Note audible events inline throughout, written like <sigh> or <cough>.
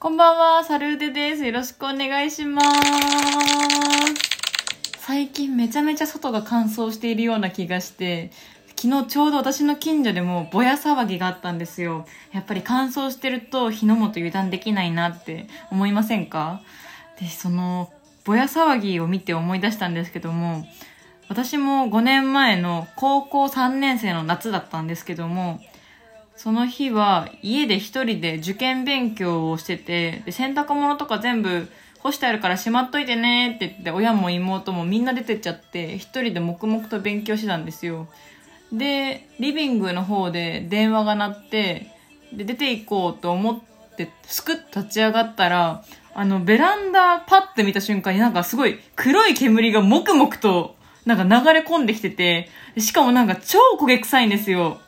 こんばんは、サルーデです。よろしくお願いします。最近めちゃめちゃ外が乾燥しているような気がして、昨日ちょうど私の近所でもぼや騒ぎがあったんですよ。やっぱり乾燥してると火の元油断できないなって思いませんか？で、そのぼや騒ぎを見て思い出したんですけども、私も5年前の高校3年生の夏だったんですけども、その日は家で一人で受験勉強をしてて、で洗濯物とか全部干してあるからしまっといてねって言って、親も妹もみんな出てっちゃって、一人で黙々と勉強してたんですよ。で、リビングの方で電話が鳴って、で、出て行こうと思って、すくっと立ち上がったら、あの、ベランダパッて見た瞬間になんかすごい黒い煙がもくもくと、なんか流れ込んできてて、しかもなんか超焦げ臭いんですよ。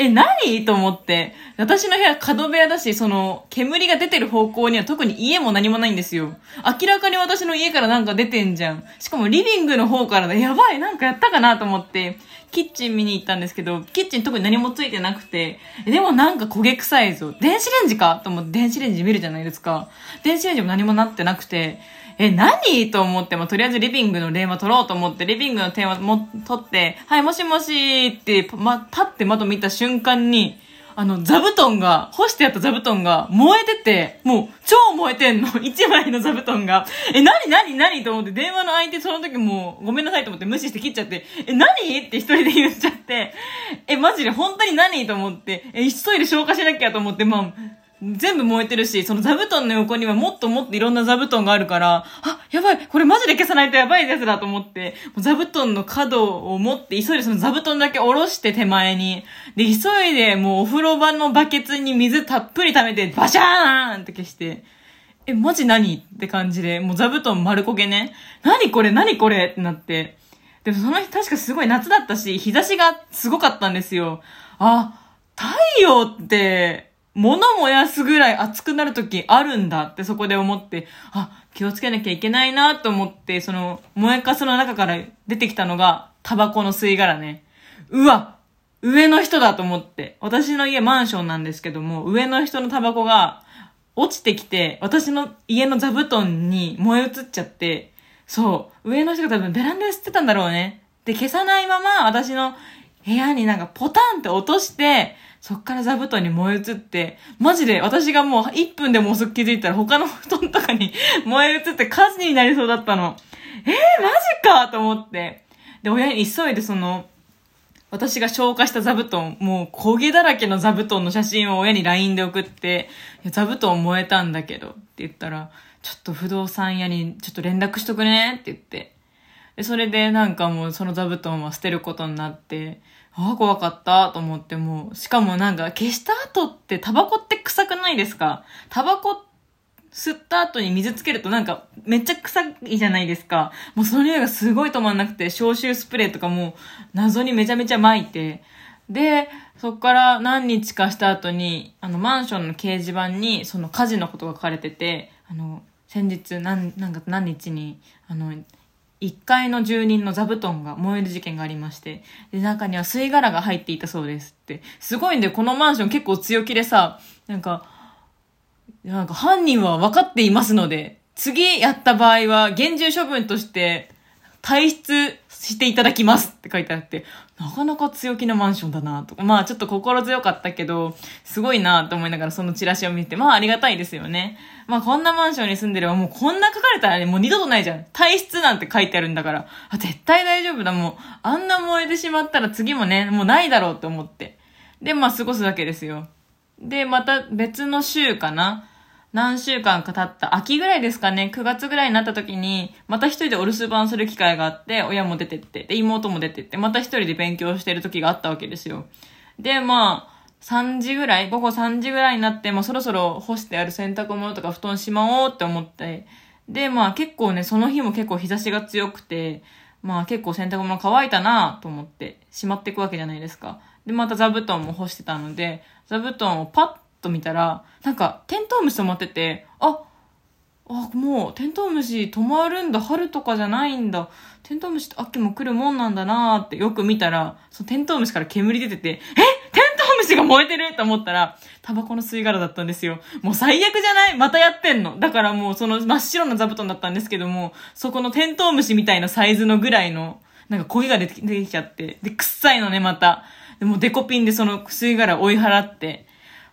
え、何？と思って。私の部屋角部屋だし、その、煙が出てる方向には特に家も何もないんですよ。明らかに私の家からなんか出てんじゃん。しかもリビングの方からね、やばい、なんかやったかなと思って、キッチン見に行ったんですけど、キッチン特に何もついてなくて、でもなんか焦げ臭いぞ。電子レンジかと思って電子レンジ見るじゃないですか。電子レンジも何もなってなくて、え、何？と思って、まあ、とりあえずリビングの電話取ろうと思って、リビングの電話も取って、はい、もしもしって、ま、パッて窓見た瞬瞬間に、あの、座布団が、干してあった座布団が燃えてて、もう超燃えてんの。<laughs> 一枚の座布団が。え、なになになにと思って、電話の相手その時もう、ごめんなさいと思って無視して切っちゃって、え、何？って一人で言っちゃって、え、マジで本当に何？と思って、え、急いで消化しなきゃと思って、まあ、全部燃えてるし、その座布団の横にはもっともっといろんな座布団があるから、あ、やばい、これマジで消さないとやばいやつだと思って、座布団の角を持って、急いでその座布団だけ下ろして手前に。で、急いでもうお風呂場のバケツに水たっぷり溜めて、バシャーンって消して、え、マジ何って感じで、もう座布団丸焦げね。何これ何これってなって。でもその日確かすごい夏だったし、日差しがすごかったんですよ。あ、太陽って、物燃やすぐらい熱くなる時あるんだってそこで思って、あ、気をつけなきゃいけないなと思って、その燃えかすの中から出てきたのがタバコの吸い殻ね。うわ上の人だと思って。私の家マンションなんですけども、上の人のタバコが落ちてきて、私の家の座布団に燃え移っちゃって、そう、上の人が多分ベランダで吸ってたんだろうね。で、消さないまま私の部屋になんかポタンって落として、そっから座布団に燃え移って、マジで私がもう1分でも遅く気づいたら他の布団とかに <laughs> 燃え移って火事になりそうだったの。えー、マジかと思って。で、親に急いでその、私が消化した座布団、もう焦げだらけの座布団の写真を親に LINE で送って、座布団燃えたんだけどって言ったら、ちょっと不動産屋にちょっと連絡しとくねって言って。で、それでなんかもうその座布団は捨てることになって、ああ、怖かったと思っても、しかもなんか消した後ってタバコって臭くないですか？タバコ吸った後に水つけるとなんかめっちゃ臭いじゃないですか。もうその匂いがすごい止まんなくて、消臭スプレーとかも謎にめちゃめちゃ撒いて。で、そっから何日かした後に、あのマンションの掲示板にその火事のことが書かれてて、あの、先日何、なんか何日に、あの、1階の住人の座布団が燃える事件がありまして、で、中には吸い殻が入っていたそうですって。すごいんで、このマンション結構強気でさ、なんか、なんか犯人は分かっていますので、次やった場合は厳重処分として退出していただきますって書いてあって、なかなか強気なマンションだなとか、まあちょっと心強かったけど、すごいなと思いながらそのチラシを見て、まあありがたいですよね。まあこんなマンションに住んでればもうこんな書かれたらね、もう二度とないじゃん。退出なんて書いてあるんだから、あ、絶対大丈夫だ。もうあんな燃えてしまったら次もね、もうないだろうって思って。で、まあ過ごすだけですよ。で、また別の週かな。何週間か経った秋ぐらいですかね、9月ぐらいになった時に、また一人でお留守番する機会があって、親も出てって、で、妹も出てって、また一人で勉強してる時があったわけですよ。で、まあ、3時ぐらい、午後3時ぐらいになって、もうそろそろ干してある洗濯物とか布団しまおうって思って、で、まあ結構ね、その日も結構日差しが強くて、まあ結構洗濯物乾いたなと思って、しまっていくわけじゃないですか。で、また座布団も干してたので、座布団をパッと見たら、なんか、テントウムシ止まってて、あ、あもうテントウムシ止まるんだ春とかじゃないんだ。テントウムシって秋も来るもんなんだなーってよく見たらそのテントウムシから煙出ててえ？テントウムシが燃えてると思ったらタバコの吸い殻だったんですよ。もう最悪じゃない？またやってんの。だからもうその真っ白な座布団だったんですけどもそこのテントウムシみたいなサイズのぐらいのなんか焦げが出て出てきちゃってで臭いのねまた。でもデコピンでその吸い殻追い払って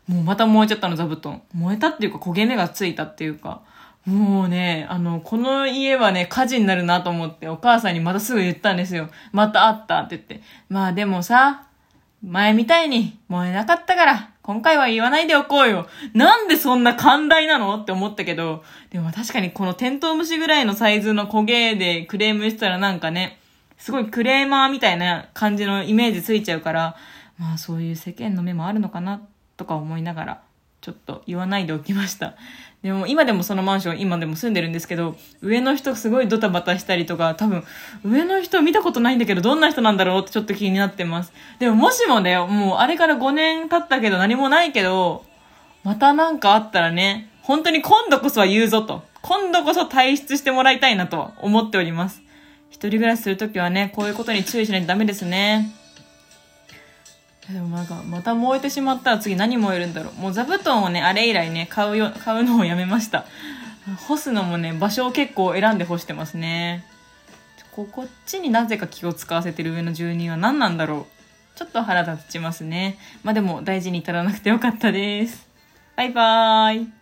もうまた燃えちゃったの、座布団。燃えたっていうか焦げ目がついたっていうか。もうね、あの、この家はね、火事になるなと思ってお母さんにまたすぐ言ったんですよ。またあったって言って。まあでもさ、前みたいに燃えなかったから、今回は言わないでおこうよ。なんでそんな寛大なのって思ったけど、でも確かにこのテントウムシぐらいのサイズの焦げでクレームしたらなんかね、すごいクレーマーみたいな感じのイメージついちゃうから、まあそういう世間の目もあるのかなとか思いながら、ちょっと言わないでおきました。<laughs> でも今でもそのマンション今でも住んでるんですけど、上の人すごいドタバタしたりとか、多分上の人見たことないんだけどどんな人なんだろうってちょっと気になってます。でももしもだよ、もうあれから5年経ったけど何もないけど、またなんかあったらね、本当に今度こそは言うぞと。今度こそ退出してもらいたいなと思っております。一人暮らしするときはね、こういうことに注意しないとダメですね。でもなんか、また燃えてしまったら次何燃えるんだろう。もう座布団をね、あれ以来ね、買うよ、買うのをやめました。干すのもね、場所を結構選んで干してますね。ここっちになぜか気を使わせてる上の住人は何なんだろう。ちょっと腹立ちますね。まあでも大事に至らなくてよかったです。バイバーイ。